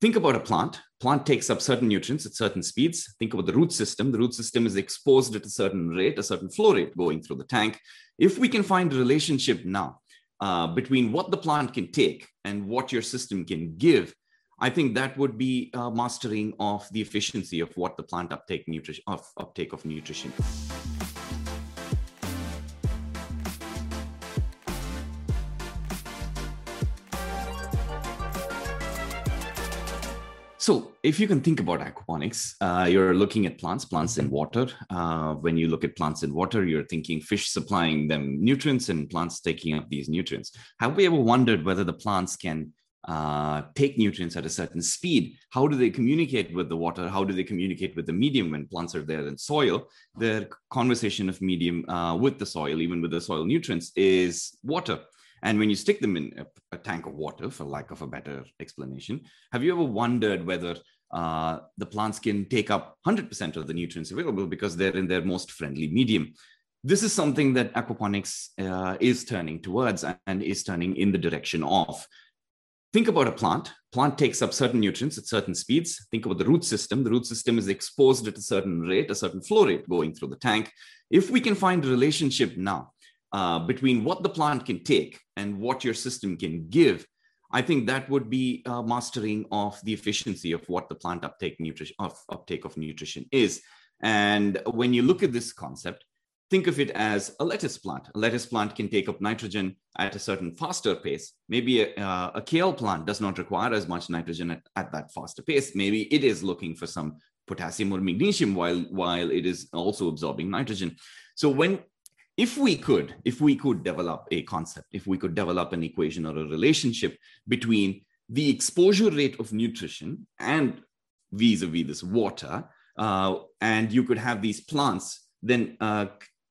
think about a plant. Plant takes up certain nutrients at certain speeds. Think about the root system. The root system is exposed at a certain rate a certain flow rate going through the tank. If we can find a relationship now uh, between what the plant can take and what your system can give i think that would be uh, mastering of the efficiency of what the plant uptake nutrition of uptake of nutrition So, if you can think about aquaponics, uh, you're looking at plants, plants in water. Uh, when you look at plants in water, you're thinking fish supplying them nutrients and plants taking up these nutrients. Have we ever wondered whether the plants can uh, take nutrients at a certain speed? How do they communicate with the water? How do they communicate with the medium when plants are there in soil? Their conversation of medium uh, with the soil, even with the soil nutrients, is water. And when you stick them in a, a, tank of water, for lack of a better explanation, have you ever wondered whether uh, the plants can take up 100% of the nutrients available because they're in their most friendly medium? This is something that aquaponics uh, is turning towards and is turning in the direction of. Think about a plant. Plant takes up certain nutrients at certain speeds. Think about the root system. The root system is exposed at a certain rate, a certain flow rate going through the tank. If we can find a relationship now uh, between what the plant can take and what your system can give, I think that would be uh, mastering of the efficiency of what the plant uptake nutrition of uptake of nutrition is. And when you look at this concept, think of it as a lettuce plant. A lettuce plant can take up nitrogen at a certain faster pace. Maybe a, uh, a kale plant does not require as much nitrogen at, at that faster pace. Maybe it is looking for some potassium or magnesium while while it is also absorbing nitrogen. So when if we could if we could develop a concept if we could develop an equation or a relationship between the exposure rate of nutrition and vis-a-vis this water uh, and you could have these plants then uh,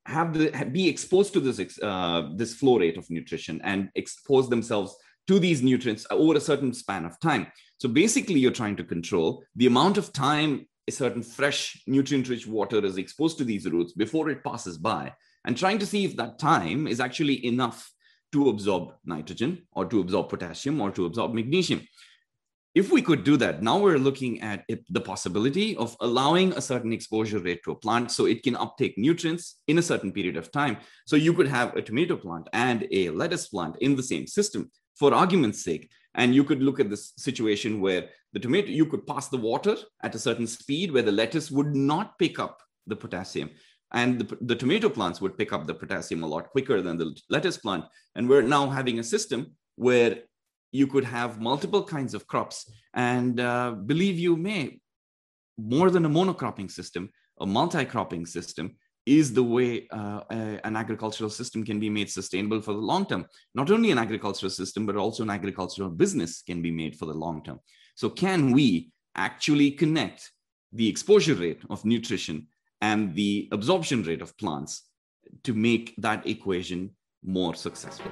have the be exposed to this uh, this flow rate of nutrition and expose themselves to these nutrients over a certain span of time. So basically you're trying to control the amount of time a certain fresh nutrient rich water is exposed to these roots before it passes by and trying to see if that time is actually enough to absorb nitrogen or to absorb potassium or to absorb magnesium. If we could do that, now we're looking at it, the possibility of allowing a certain exposure rate to a plant so it can uptake nutrients in a certain period of time. So you could have a tomato plant and a lettuce plant in the same system for argument's sake. And you could look at this situation where the tomato, you could pass the water at a certain speed where the lettuce would not pick up the potassium and the, the, tomato plants would pick up the potassium a lot quicker than the lettuce plant and we're now having a system where you could have multiple kinds of crops. And uh, believe you may more than a monocropping system a multi-cropping system is the way uh, a, an agricultural system can be made sustainable for the long term. Not only an agricultural system but also an agricultural business can be made for the long term. So can we actually connect the exposure rate of nutrition and the absorption rate of plants to make that equation more successful.